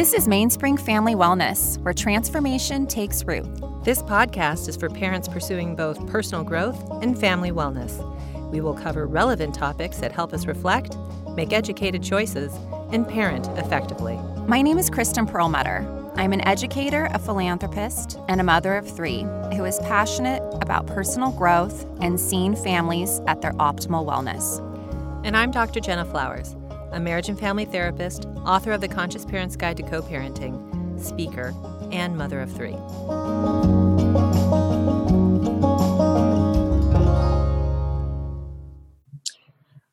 This is Mainspring Family Wellness, where transformation takes root. This podcast is for parents pursuing both personal growth and family wellness. We will cover relevant topics that help us reflect, make educated choices, and parent effectively. My name is Kristen Perlmutter. I'm an educator, a philanthropist, and a mother of three who is passionate about personal growth and seeing families at their optimal wellness. And I'm Dr. Jenna Flowers, a marriage and family therapist, author of The Conscious Parent's Guide to Co parenting, speaker, and mother of three.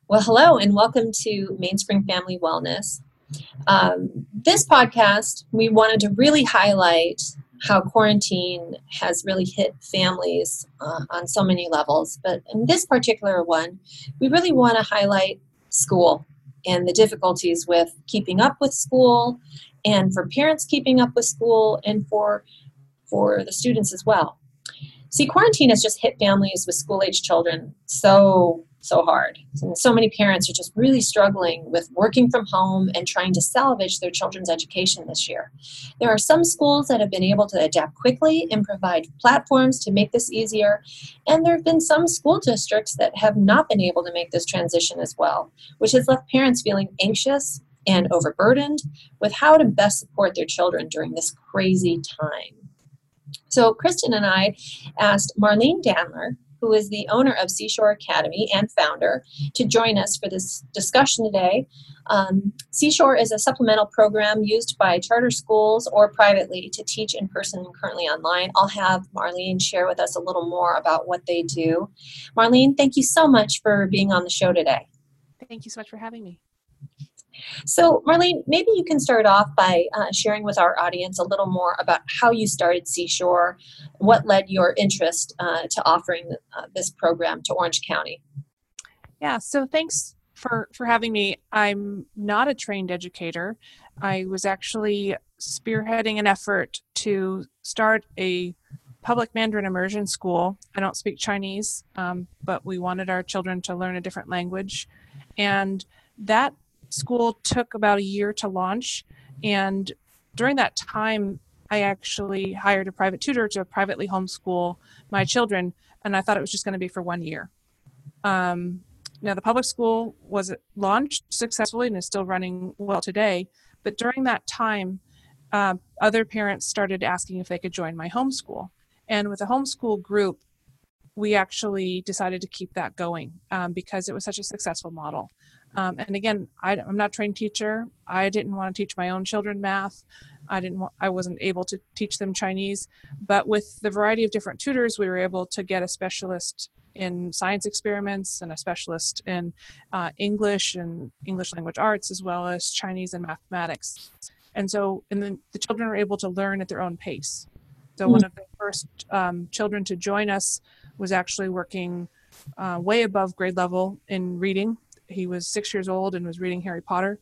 Well, hello, and welcome to Mainspring Family Wellness. Um, this podcast, we wanted to really highlight how quarantine has really hit families uh, on so many levels. But in this particular one, we really want to highlight school and the difficulties with keeping up with school and for parents keeping up with school and for for the students as well. See, quarantine has just hit families with school age children so so hard. And so many parents are just really struggling with working from home and trying to salvage their children's education this year. There are some schools that have been able to adapt quickly and provide platforms to make this easier, and there have been some school districts that have not been able to make this transition as well, which has left parents feeling anxious and overburdened with how to best support their children during this crazy time. So, Kristen and I asked Marlene Dandler, who is the owner of Seashore Academy and founder, to join us for this discussion today. Um, Seashore is a supplemental program used by charter schools or privately to teach in person and currently online. I'll have Marlene share with us a little more about what they do. Marlene, thank you so much for being on the show today. Thank you so much for having me. So, Marlene, maybe you can start off by uh, sharing with our audience a little more about how you started Seashore, what led your interest uh, to offering uh, this program to Orange County. Yeah, so thanks for, for having me. I'm not a trained educator. I was actually spearheading an effort to start a public Mandarin immersion school. I don't speak Chinese, um, but we wanted our children to learn a different language. And that school took about a year to launch. And during that time, I actually hired a private tutor to privately homeschool my children, and I thought it was just going to be for one year. Um, now, the public school was launched successfully and is still running well today, but during that time, uh, other parents started asking if they could join my homeschool. And with the homeschool group, we actually decided to keep that going um, because it was such a successful model. Um, and again, I, am not a trained teacher. I didn't want to teach my own children math. I didn't. I wasn't able to teach them Chinese. But with the variety of different tutors, we were able to get a specialist in science experiments and a specialist in uh, English and English language arts, as well as Chinese and mathematics. And so, and then the children were able to learn at their own pace. So, mm-hmm. one of the first um, children to join us was actually working uh, way above grade level in reading he was six years old and was reading Harry Potter.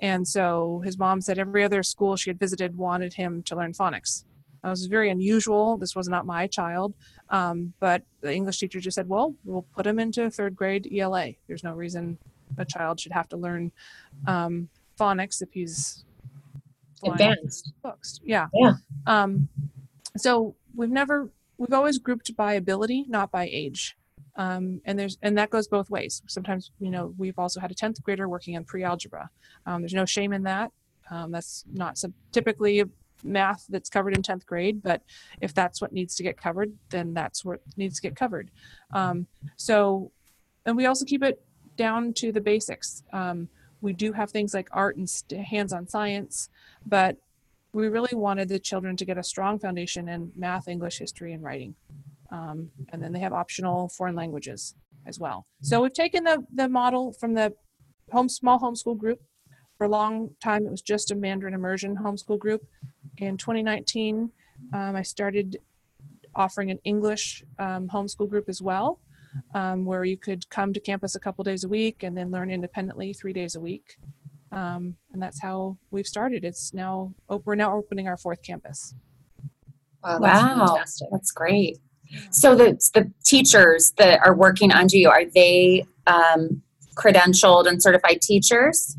And so his mom said every other school she had visited wanted him to learn phonics. That was very unusual. This was not my child. Um, but the English teacher just said, well, we'll put him into third grade ELA. There's no reason a child should have to learn um, phonics if he's advanced books. Yeah. Yeah. Um, so we've never, we've always grouped by ability, not by age um, and there's and that goes both ways. Sometimes you know we've also had a 10th grader working on pre-algebra. Um, there's no shame in that. Um, that's not so typically math that's covered in 10th grade but if that's what needs to get covered then that's what needs to get covered. Um, so and we also keep it down to the basics. Um, we do have things like art and hands-on science but we really wanted the children to get a strong foundation in math english history and writing um, and then they have optional foreign languages as well. So we've taken the, the model from the home small homeschool group. For a long time, it was just a Mandarin immersion homeschool group. In 2019, um, I started offering an English um, homeschool group as well, um, where you could come to campus a couple days a week and then learn independently three days a week. Um, and that's how we've started. It's now we're now opening our fourth campus. Wow, that's, wow. that's great. So the the teachers that are working under you are they um, credentialed and certified teachers?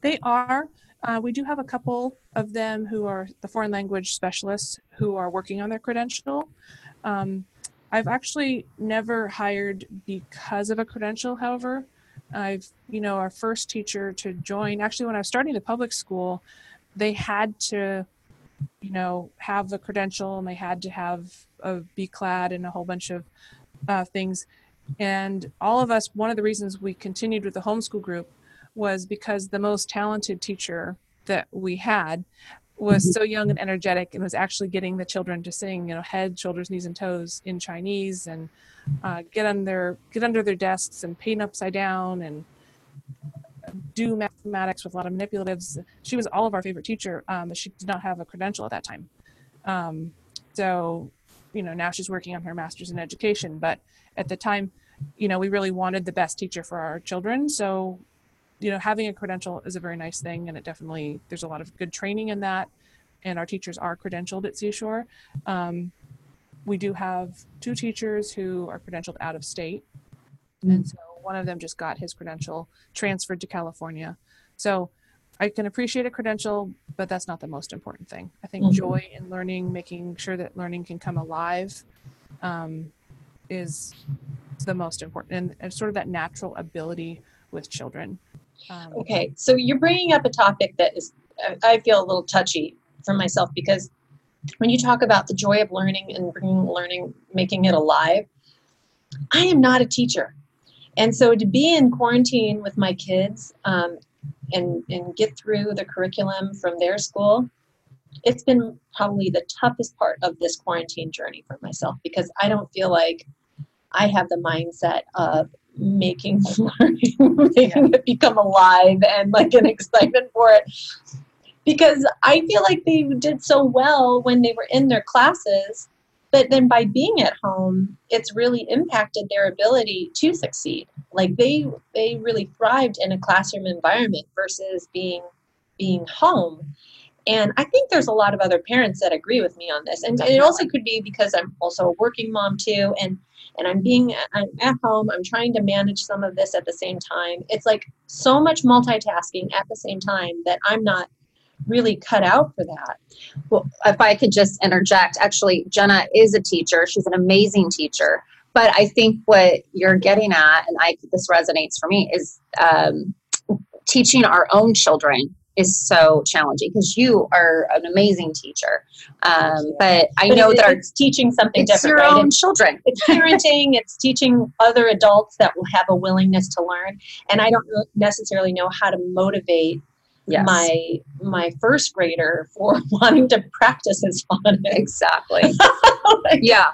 They are. Uh, we do have a couple of them who are the foreign language specialists who are working on their credential. Um, I've actually never hired because of a credential, however. I've, you know, our first teacher to join, actually, when I was starting the public school, they had to, you know, have the credential and they had to have a clad and a whole bunch of uh, things. And all of us, one of the reasons we continued with the homeschool group was because the most talented teacher that we had was so young and energetic and was actually getting the children to sing you know head shoulders knees and toes in chinese and uh, get on their get under their desks and paint upside down and do mathematics with a lot of manipulatives. She was all of our favorite teacher um, but she did not have a credential at that time. Um, so you know now she's working on her master's in education but at the time you know we really wanted the best teacher for our children. So you know having a credential is a very nice thing and it definitely there's a lot of good training in that and our teachers are credentialed at seashore. Um, we do have two teachers who are credentialed out of state. Mm-hmm. and so one of them just got his credential transferred to california so i can appreciate a credential but that's not the most important thing i think mm-hmm. joy in learning making sure that learning can come alive um, is the most important and, and sort of that natural ability with children um, okay, so you're bringing up a topic that is, I feel a little touchy for myself because when you talk about the joy of learning and bringing learning, making it alive, I am not a teacher. And so to be in quarantine with my kids um, and, and get through the curriculum from their school, it's been probably the toughest part of this quarantine journey for myself because I don't feel like I have the mindset of making learning, making yeah. it become alive and like an excitement for it. Because I feel like they did so well when they were in their classes, but then by being at home, it's really impacted their ability to succeed. Like they they really thrived in a classroom environment versus being being home. And I think there's a lot of other parents that agree with me on this. And, and it also could be because I'm also a working mom too. And and I'm being I'm at home, I'm trying to manage some of this at the same time. It's like so much multitasking at the same time that I'm not really cut out for that. Well, if I could just interject, actually, Jenna is a teacher. She's an amazing teacher. But I think what you're getting at, and I this resonates for me, is um, teaching our own children is so challenging because you are an amazing teacher. Um, but I but know it, that it's teaching something it's different, your right? own children. It's parenting. it's teaching other adults that will have a willingness to learn. And I don't necessarily know how to motivate yes. my my first grader for wanting to practice his phonics. Exactly. oh yeah.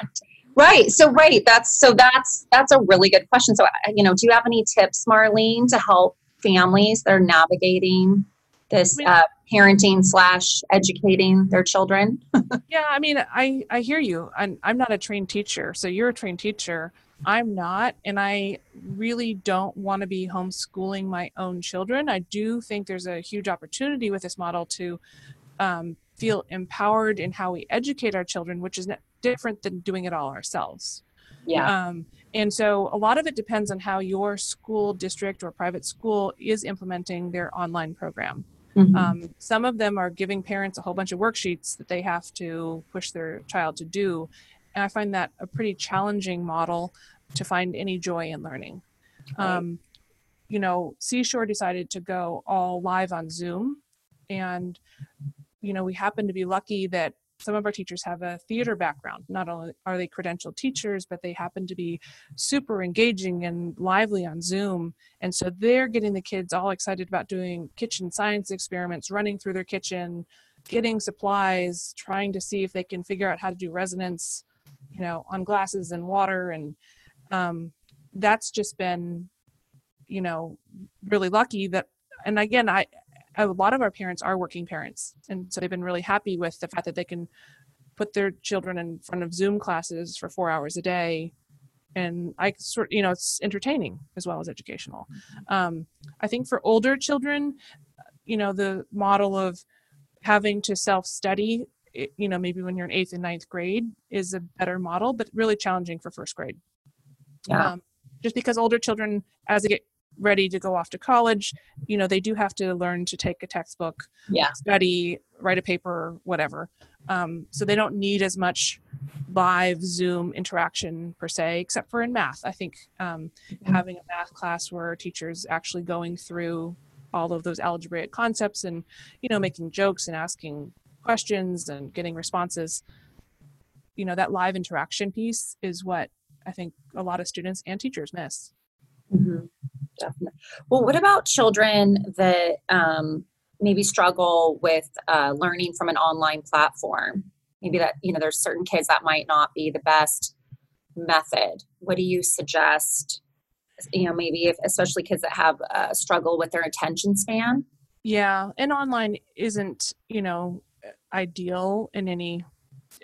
Right. So right. That's so that's that's a really good question. So you know, do you have any tips, Marlene, to help families that are navigating this uh, parenting slash educating their children. yeah, I mean, I I hear you. I'm I'm not a trained teacher, so you're a trained teacher. I'm not, and I really don't want to be homeschooling my own children. I do think there's a huge opportunity with this model to um, feel empowered in how we educate our children, which is different than doing it all ourselves. Yeah. Um, and so a lot of it depends on how your school district or private school is implementing their online program. Mm-hmm. Um, some of them are giving parents a whole bunch of worksheets that they have to push their child to do. And I find that a pretty challenging model to find any joy in learning. Right. Um, you know, Seashore decided to go all live on Zoom. And, you know, we happen to be lucky that some of our teachers have a theater background. Not only are they credentialed teachers, but they happen to be super engaging and lively on Zoom. And so they're getting the kids all excited about doing kitchen science experiments, running through their kitchen, getting supplies, trying to see if they can figure out how to do resonance, you know, on glasses and water. And um, that's just been, you know, really lucky that. And again, I a lot of our parents are working parents and so they've been really happy with the fact that they can put their children in front of zoom classes for four hours a day and i sort you know it's entertaining as well as educational mm-hmm. um, i think for older children you know the model of having to self-study you know maybe when you're in eighth and ninth grade is a better model but really challenging for first grade yeah. Um, just because older children as they get ready to go off to college, you know, they do have to learn to take a textbook, Yeah. study, write a paper, whatever. Um, so they don't need as much live Zoom interaction per se, except for in math. I think um, Mhm. having a math class where teachers actually going through all of those algebraic concepts and you know making jokes and asking questions and getting responses you know that live interaction piece is what i think a lot of students and teachers miss Mhm. Definitely. Well, what about children that um, maybe struggle with uh, learning from an online platform? Maybe that, you know, there's certain kids that might not be the best method. What do you suggest? You know, maybe if, especially kids that have a struggle with their attention span. yeah and online isn't you know ideal in any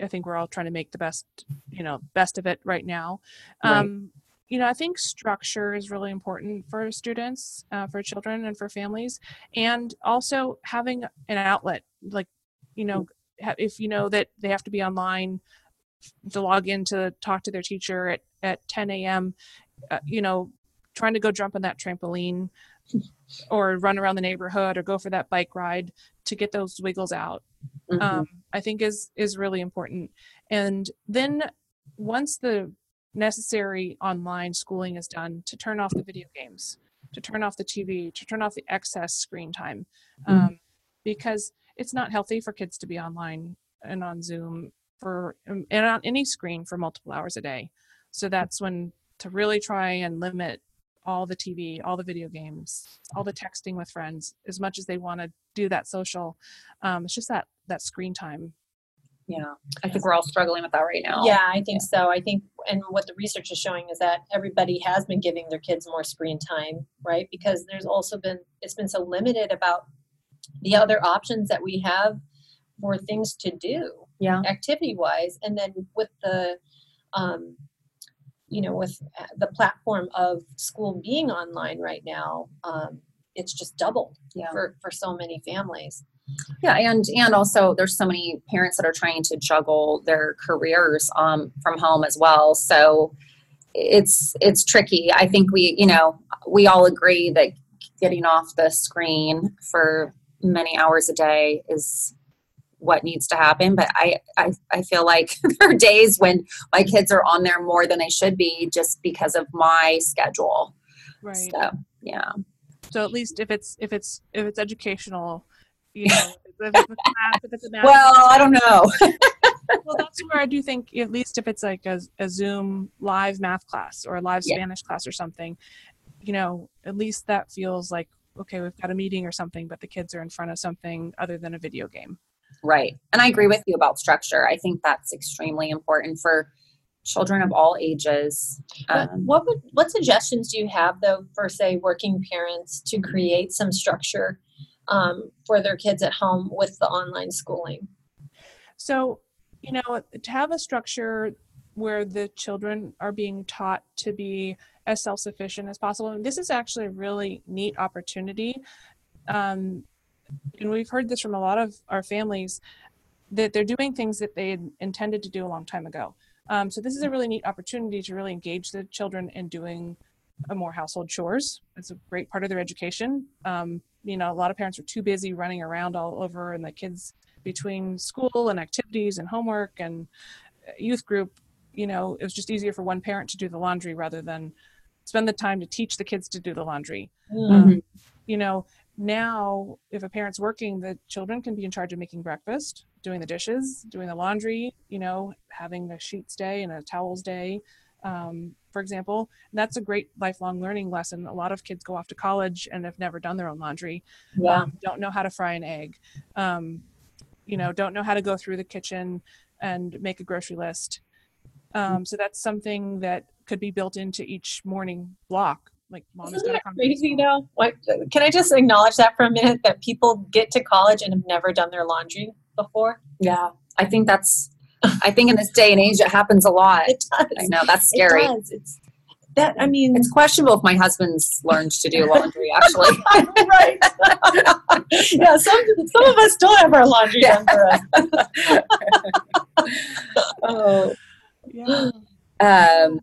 i think we're all trying to make the best you know best of it right now Right. um you know i think structure is really important for students uh, for children and for families and also having an outlet like you know if you know that they have to be online to log in to talk to their teacher at, at 10 a.m uh, you know trying to go jump on that trampoline or run around the neighborhood or go for that bike ride to get those wiggles out Mhm. um, I think is is really important. And then once the necessary online schooling is done, to turn off the video games, to turn off the TV, to turn off the excess screen time, um, because it's not healthy for kids to be online and on Zoom for and on any screen for multiple hours a day. So that's when to really try and limit all the TV, all the video games, all the texting with friends, as much as they want to do that social. Um, it's just that that screen time. yeah. I think we're all struggling with that right now. Yeah, I think so. I think, and what the research is showing is that everybody has been giving their kids more screen time, right? Because there's also been, it's been so limited about the other options that we have for things to do, Yeah. activity wise. And then with the, um, you know, with uh, the platform of school being online right now, um, it's just doubled Yeah. for, for so many families. Yeah, and and also there's so many parents that are trying to juggle their careers um, from home as well. So it's it's tricky. I think we you know we all agree that getting off the screen for many hours a day is what needs to happen. But I I, I feel like there are days when my mm-hmm. kids are on there more than they should be just because of my schedule. Right. So yeah, So at least if it's if it's if it's educational, you know, if it's a class, if it's a math well I don't know. well, that's where I do think at least if it's like a, a Zoom live math class or a live Yeah. Spanish class or something, you know, at least that feels like okay, we've got a meeting or something, but the kids are in front of something other than a video game. Right. And I agree with you about structure. I think that's extremely important for children of all ages. What, Um, what would what suggestions do you have though for say working parents to create some structure um, for their kids at home with the online schooling? So, you know, to have a structure where the children are being taught to be as self sufficient as possible. And this is actually a really neat opportunity. Um, and we've heard this from a lot of our families that they're doing things that they had intended to do a long time ago. Um, so, this is a really neat opportunity to really engage the children in doing a more household chores. It's a great part of their education. Um, you know, a lot of parents are too busy running around all over, and the kids between school and activities and homework and uh, youth group, you know, it was just easier for one parent to do the laundry rather than spend the time to teach the kids to do the laundry. Um, you know, now if a parent's working, the children can be in charge of making breakfast, doing the dishes, doing the laundry, you know, having a sheets day and a towels day, um, for example. And that's a great lifelong learning lesson. A lot of kids go off to college and have never done their own laundry Yeah. um, don't know how to fry an egg, um, you know, don't know how to go through the kitchen and make a grocery list. Um, so that's something that could be built into each morning block. Like mom has Isn't that conversation. crazy though? What, can I just acknowledge that for a minute that people get to college and have never done their laundry before? yeah. I think that's, I think in this day and age, it happens a lot. It does. I know that's scary. It scary. does. It's that. I mean, It's questionable if my husband's learned to do laundry, actually. right. yeah. Some some of us don't have our laundry done for us. oh. Yeah. Um,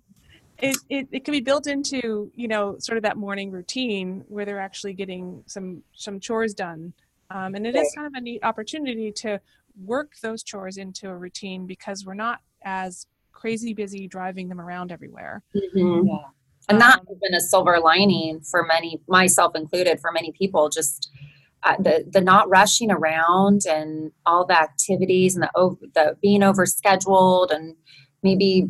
it, it, it can be built into you know sort of that morning routine where they're actually getting some some chores done um, and it is kind of a neat opportunity to work those chores into a routine because we're not as crazy busy driving them around everywhere mm-hmm. yeah. and that um, has been a silver lining for many myself included for many people just uh, the the not rushing around and all the activities and the the being overscheduled and maybe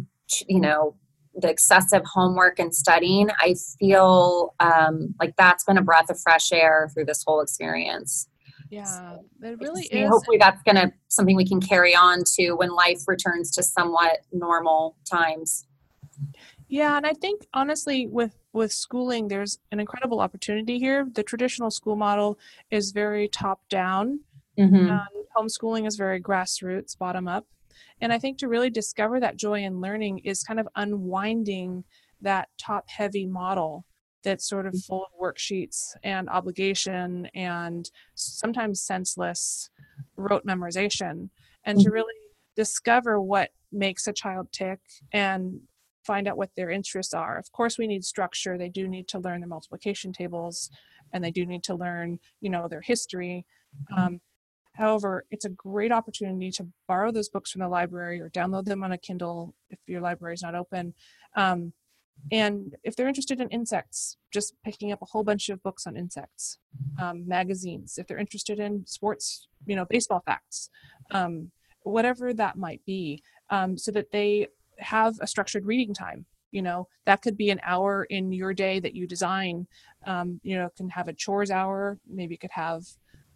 you know the excessive homework and studying, I feel um, like that's been a breath of fresh air through this whole experience. Yeah, it really is. Hopefully, that's going to something we can carry on to when life returns to somewhat normal times. Yeah, and I think honestly, with with schooling, there's an incredible opportunity here. The traditional school model is very top down. Mm-hmm. Um, homeschooling is very grassroots, bottom up. And I think to really discover that joy in learning is kind of unwinding that top heavy model that's sort of mm. full of worksheets and obligation and sometimes senseless rote memorization and to mm. really discover what makes a child tick and find out what their interests are. Of course, we need structure. They do need to learn their multiplication tables and they do need to learn, you know, their history. Mm. Um, However, it's a great opportunity to borrow those books from the library or download them on a Kindle if your library is not open. Um, and if they're interested in insects, just picking up a whole bunch of books on insects, um, magazines. If they're interested in sports, you know, baseball facts, um, whatever that might be, um, so that they have a structured reading time. You know, that could be an hour in your day that you design. Um, you know, can have a chores hour. Maybe could have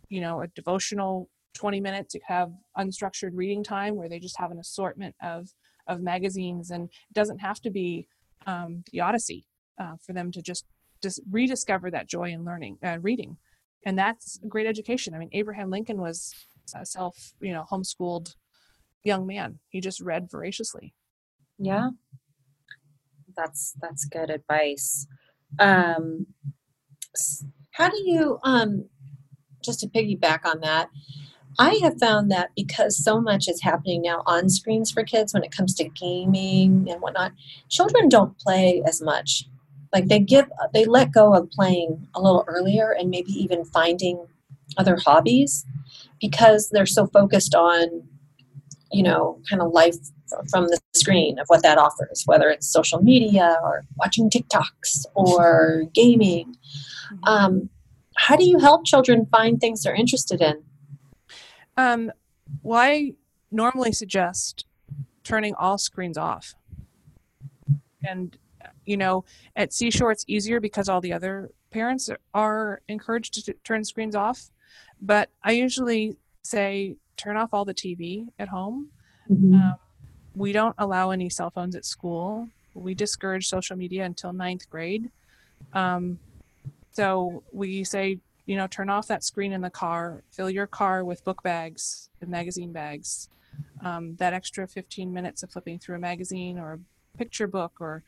you know, a devotional 20 minutes. You have unstructured reading time where they just have an assortment of of magazines, and it doesn't have to be um, the Odyssey uh, for them to just just rediscover that joy in learning, uh, reading, and that's great education. I mean, Abraham Lincoln was a self, you know, homeschooled young man. He just read voraciously. Yeah, that's that's good advice. Um, how do you um just to piggyback on that, I have found that because so much is happening now on screens for kids when it comes to gaming and whatnot, children don't play as much. Like they give, they let go of playing a little earlier and maybe even finding other hobbies because they're so focused on, you know, kind of life from the screen of what that offers, whether it's social media or watching TikToks or gaming. Mm-hmm. Um, how do you help children find things they're interested in? Um, well, I normally suggest turning all screens off. And, you know, at Seashore, it's easier because all the other parents are encouraged to turn screens off. But I usually say turn off all the TV at home. Mm-hmm. Um, we don't allow any cell phones at school. We discourage social media until ninth grade. Um, so we say, you know, turn off that screen in the car, fill your car with book bags and magazine bags. Um, that extra 15 minutes of flipping through a magazine or a picture book or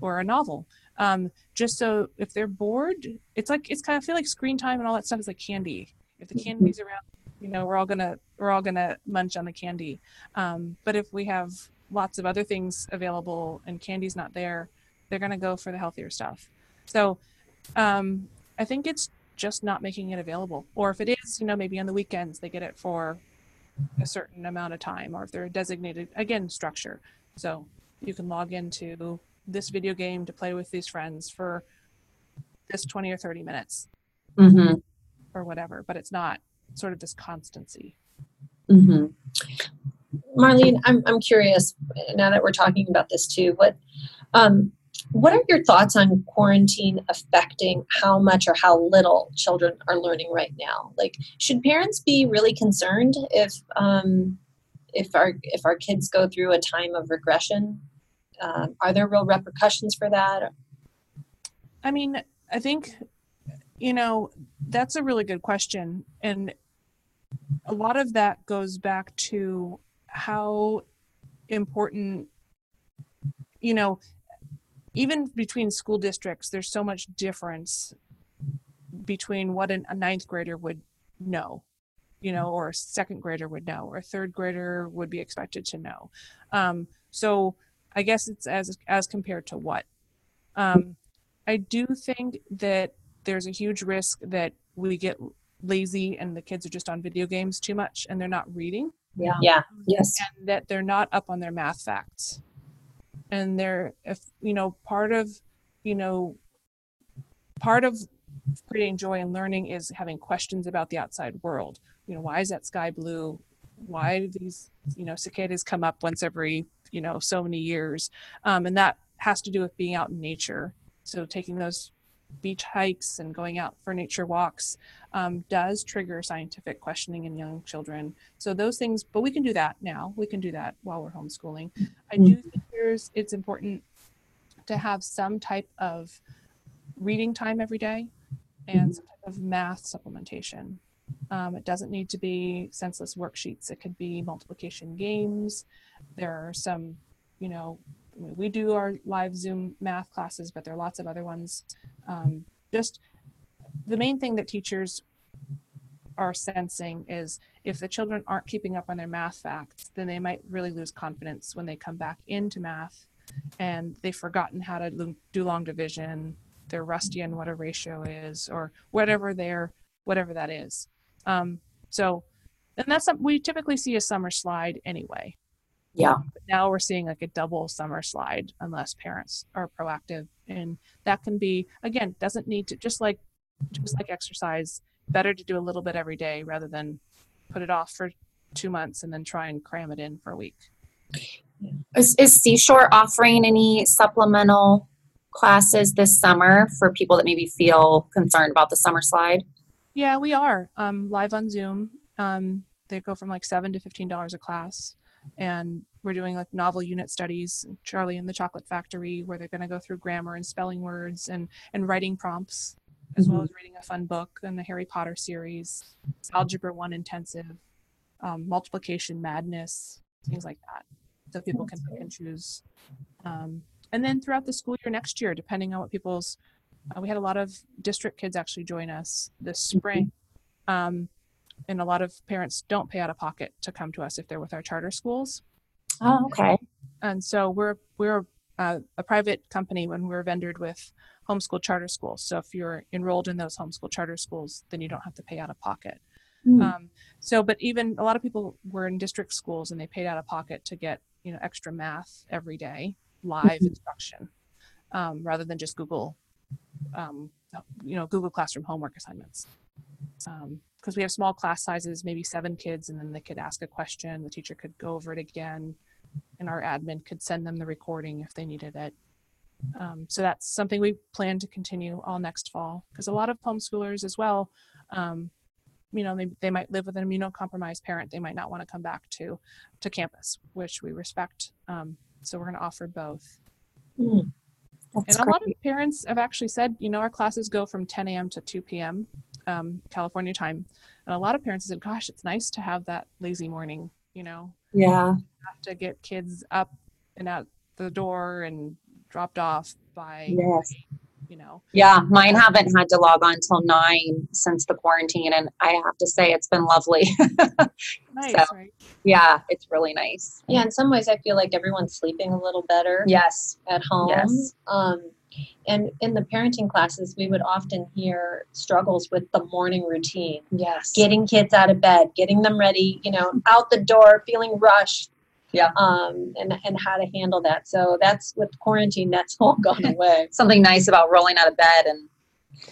or a novel. Um, just so if they're bored, it's like it's kind of feel like screen time and all that stuff is like candy. If the candy's mm-hmm. around, you know, we're all gonna we're all gonna munch on the candy. Um, but if we have lots of other things available and candy's not there, they're gonna go for the healthier stuff. So um, I think it's just not making it available. Or if it is, you know, maybe on the weekends they get it for a certain amount of time, or if they're designated, again, structure. So you can log into this video game to play with these friends for this 20 or 30 minutes mm-hmm. or whatever, but it's not sort of this constancy. Mm-hmm. Marlene, I'm, I'm curious now that we're talking about this too, what, um, what are your thoughts on quarantine affecting how much or how little children are learning right now? Like, should parents be really concerned if um, if our if our kids go through a time of regression? Um, are there real repercussions for that? I mean, I think you know that's a really good question, and a lot of that goes back to how important you know even between school districts, there's so much difference between what an, a ninth grader would know, you know, or a second grader would know, or a third grader would be expected to know. Um, so I guess it's as as compared to what. Um, I do think that there's a huge risk that we get lazy and the kids are just on video games too much and they're not reading Yeah. Yeah. Yes. and that they're not up on their math facts and they're if you know part of you know part of creating joy and learning is having questions about the outside world. You know why is that sky blue? Why do these you know cicadas come up once every you know so many years? Um, and that has to do with being out in nature. So taking those beach hikes and going out for nature walks um, does trigger scientific questioning in young children. So those things but we can do that now. We can do that while we're homeschooling. I do think there's it's important to have some type of reading time every day and some type of math supplementation. Um, it doesn't need to be senseless worksheets. It could be multiplication games. There are some you know we do our live zoom math classes but there are lots of other ones um, just the main thing that teachers are sensing is if the children aren't keeping up on their math facts, then they might really lose confidence when they come back into math and they've forgotten how to do long division, they're rusty on what a ratio is, or whatever their whatever that is. Um, so, and that's we typically see a summer slide anyway. Yeah. But now we're seeing like a double summer slide unless parents are proactive, and that can be again doesn't need to just like just like exercise better to do a little bit every day rather than put it off for two months and then try and cram it in for a week. Is, is Seashore offering any supplemental classes this summer for people that maybe feel concerned about the summer slide? Yeah, we are um, live on Zoom. Um, they go from like seven to fifteen dollars a class, and we're doing like novel unit studies. Charlie and the Chocolate Factory, where they're going to go through grammar and spelling words and and writing prompts, as well as reading a fun book and the Harry Potter series, Algebra One intensive, um, Multiplication Madness, things like that. So people can pick and choose. Um, and then throughout the school year next year, depending on what people's uh, we had a lot of district kids actually join us this spring. Um, and a lot of parents don't pay out of pocket to come to us if they're with our charter schools. Oh, okay. And so we're we're uh, a private company when we're vendored with homeschool charter schools. So if you're enrolled in those homeschool charter schools, then you don't have to pay out of pocket. Hmm. Um, so, but even a lot of people were in district schools and they paid out of pocket to get you know extra math every day, live instruction, um, rather than just Google, um, you know, Google Classroom homework assignments. Because we have small class sizes, maybe seven kids, and then they could ask a question. The teacher could go over it again, and our admin could send them the recording if they needed it. Um, so that's something we plan to continue all next fall because a lot of homeschoolers as well um, you know, they, they might live with an immunocompromised parent. They might not want to come back to to campus, which we respect. Um, so we're going to offer both. That's and a lot of parents have actually said, you know, our classes go from 10 a.m. to 2 p.m. Um, California time, and a lot of parents have said, "Gosh, it's nice to have that lazy morning." You know, Yeah. have to get kids up and out the door and dropped off by, Yes. you know, Yeah. Mine haven't had to log on till nine since the quarantine, and I have to say it's been lovely. nice, So- right? yeah, it's really nice. Yeah, in some ways, I feel like everyone's sleeping a little better Yes. at home. Yes. Um, and in the parenting classes, we would often hear struggles with the morning routine, Yes. getting kids out of bed, getting them ready, you know, out the door, feeling rushed. Yeah. Um, and and how to handle that. So that's with quarantine, that's all gone away. Something nice about rolling out of bed and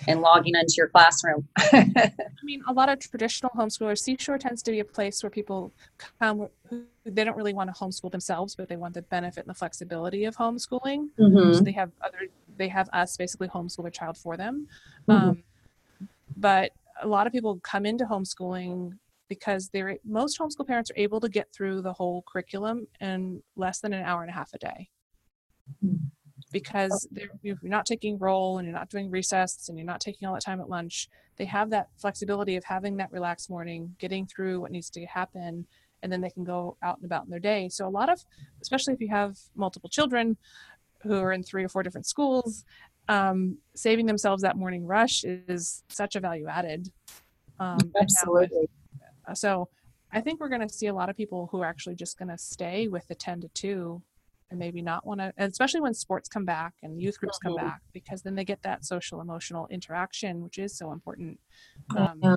and logging into your classroom. I mean, a lot of traditional homeschoolers, Seashore tends to be a place where people come who they don't really want to homeschool themselves, but they want the benefit and the flexibility of homeschooling. Mm-hmm. So they have other, they have us basically homeschool their child for them. Mhm. Um, but a lot of people come into homeschooling because they're most homeschool parents are able to get through the whole curriculum in less than an hour and a half a day because they're, you're not taking roll and you're not doing recess and you're not taking all that time at lunch they have that flexibility of having that relaxed morning getting through what needs to happen and then they can go out and about in their day so a lot of especially if you have multiple children who are in three or four different schools um, saving themselves that morning rush is such a value added um, Absolutely. so I think we're going to see a lot of people who are actually just going to stay with the 10 to 2 and maybe not want to especially when sports come back and youth groups come Mhm. back because then they get that social emotional interaction which is so important um, Yeah.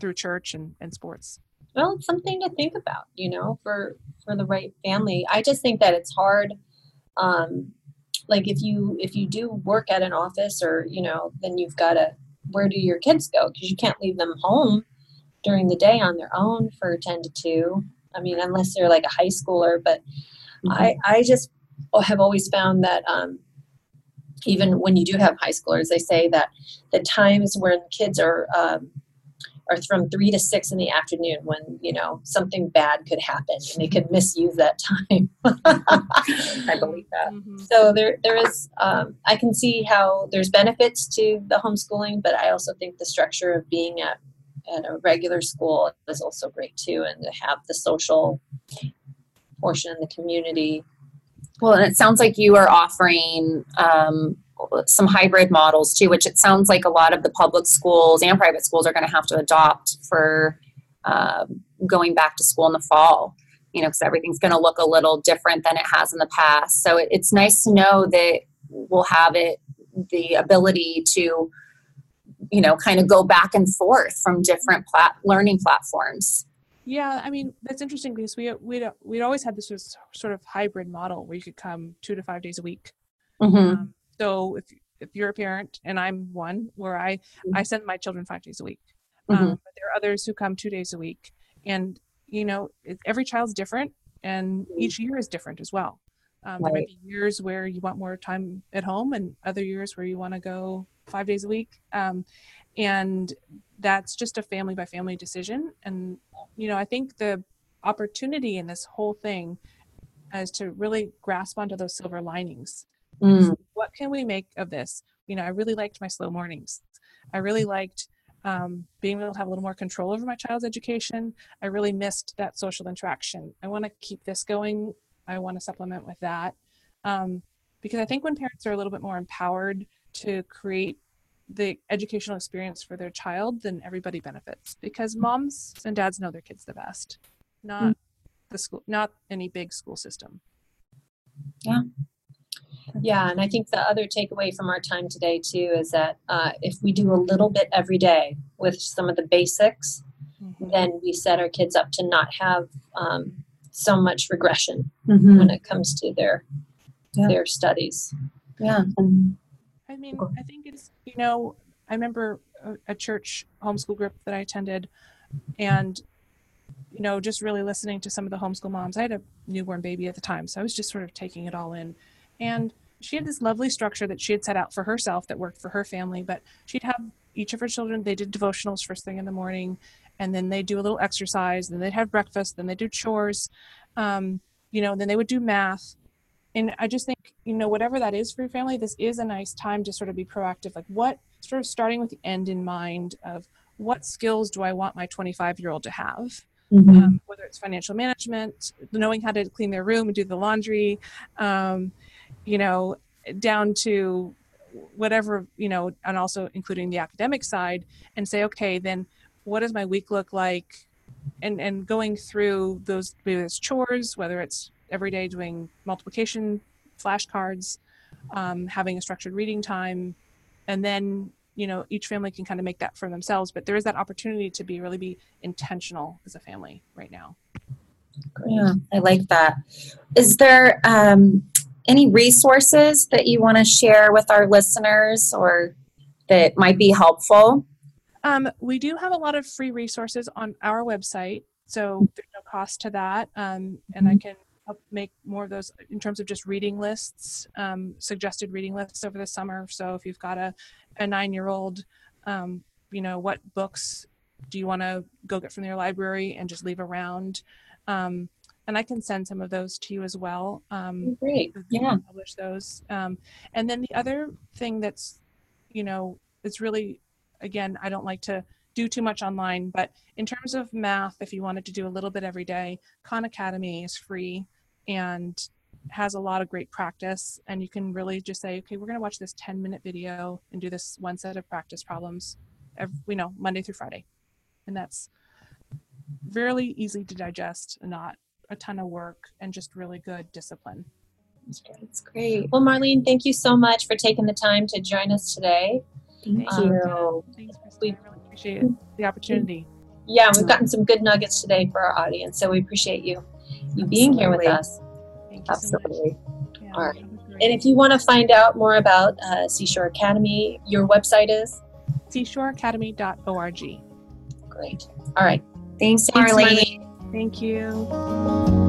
through church and, and sports well it's something to think about you know for for the right family i just think that it's hard um like if you if you do work at an office or you know then you've got to where do your kids go? Because you can't leave them home during the day on their own for 10 to 2 i mean unless they're like a high schooler but i i just have always found that um even when you do have high schoolers they say that the times when kids are um, are from three to six in the afternoon when you know something bad could happen and they could misuse that time I believe that. Mhm. so there there is um, i can see how there's benefits to the homeschooling but i also think the structure of being at at a regular school is also great too and to have the social portion in the community Well, and it sounds like you are offering um, some hybrid models too, which it sounds like a lot of the public schools and private schools are going to have to adopt for um, going back to school in the fall. You know, because everything's going to look a little different than it has in the past. So it, it's nice to know that we'll have it the ability to, you know, kind of go back and forth from different plat- learning platforms. Yeah, I mean that's interesting because we we we'd always had this sort of hybrid model where you could come two to five days a week. Mm-hmm. Um, so if if you're a parent and I'm one where I I send my children five days a week, um, Mhm. but there are others who come two days a week, and you know it, every child's different, and each year is different as well. Um, There Right. might be years where you want more time at home, and other years where you want to go five days a week. Um, and that's just a family by family decision. And you know, I think the opportunity in this whole thing is to really grasp onto those silver linings Mm. Can we make of this? You know, I really liked my slow mornings. I really liked um, being able to have a little more control over my child's education. I really missed that social interaction. I want to keep this going. I want to supplement with that. Um, because I think when parents are a little bit more empowered to create the educational experience for their child, then everybody benefits. Because moms and dads know their kids the best, not the school, not any big school system. Yeah, and I think the other takeaway from our time today too is that uh, if we do a little bit every day with some of the basics, then we set our kids up to not have um, so much regression Mhm. when it comes to their Yeah. their studies. Yeah. I mean, I think it's, you know, I remember a, a church homeschool group that I attended and, you know, just really listening to some of the homeschool moms. I had a newborn baby at the time, so I was just sort of taking it all in. And she had this lovely structure that she had set out for herself that worked for her family, but she'd have each of her children, they did devotionals first thing in the morning, and then they do a little exercise, then they'd have breakfast, then they do chores, um, you know, then they would do math. And i just think you know whatever that is for your family this is a nice time to sort of be proactive. Like what sort of starting with the end in mind of what skills do i want my 25 year old to have? Mhm. um, whether it's financial management knowing how to clean their room and do the laundry um, you know down to whatever you know and also including the academic side and say okay then what does my week look like and and going through those maybe it's chores whether it's every day doing multiplication flashcards um, having a structured reading time and then you know each family can kind of make that for themselves but there is that opportunity to be really be intentional as a family right now Yeah, I like that. Is there um, any resources that you want to share with our listeners or that might be helpful? Um, we do have a lot of free resources on our website, so there's no cost to that. Um, and I can help make more of those in terms of just reading lists, um, suggested reading lists over the summer. So if you've got a, a nine year old, um, you know, what books do you want to go get from your library and just leave around? Um, and I can send some of those to you as well. Um, Great. Yeah. publish those. Um, and then the other thing that's, you know, it's really, again, I don't like to do too much online, but in terms of math, if you wanted to do a little bit every day, Khan Academy is free and has a lot of great practice. And you can really just say, okay, we're going to watch this 10 minute video and do this one set of practice problems, every, you know, Monday through Friday. And that's really easy to digest and not a ton of work and just really good discipline. That's great. Well, Marlene, thank you so much for taking the time to join us today. Thank Um, you. Thanks. I really appreciate the opportunity. Yeah, we've gotten some good nuggets today for our audience, so we appreciate you you being here with us. Thank you so Absolutely. much. Yeah, All right. that was great. And if you want to find out more about uh, Seashore Academy, your website is seashoreacademy.org. great. All right. Thanks, Thanks, Marlene. Marlene. Thank you.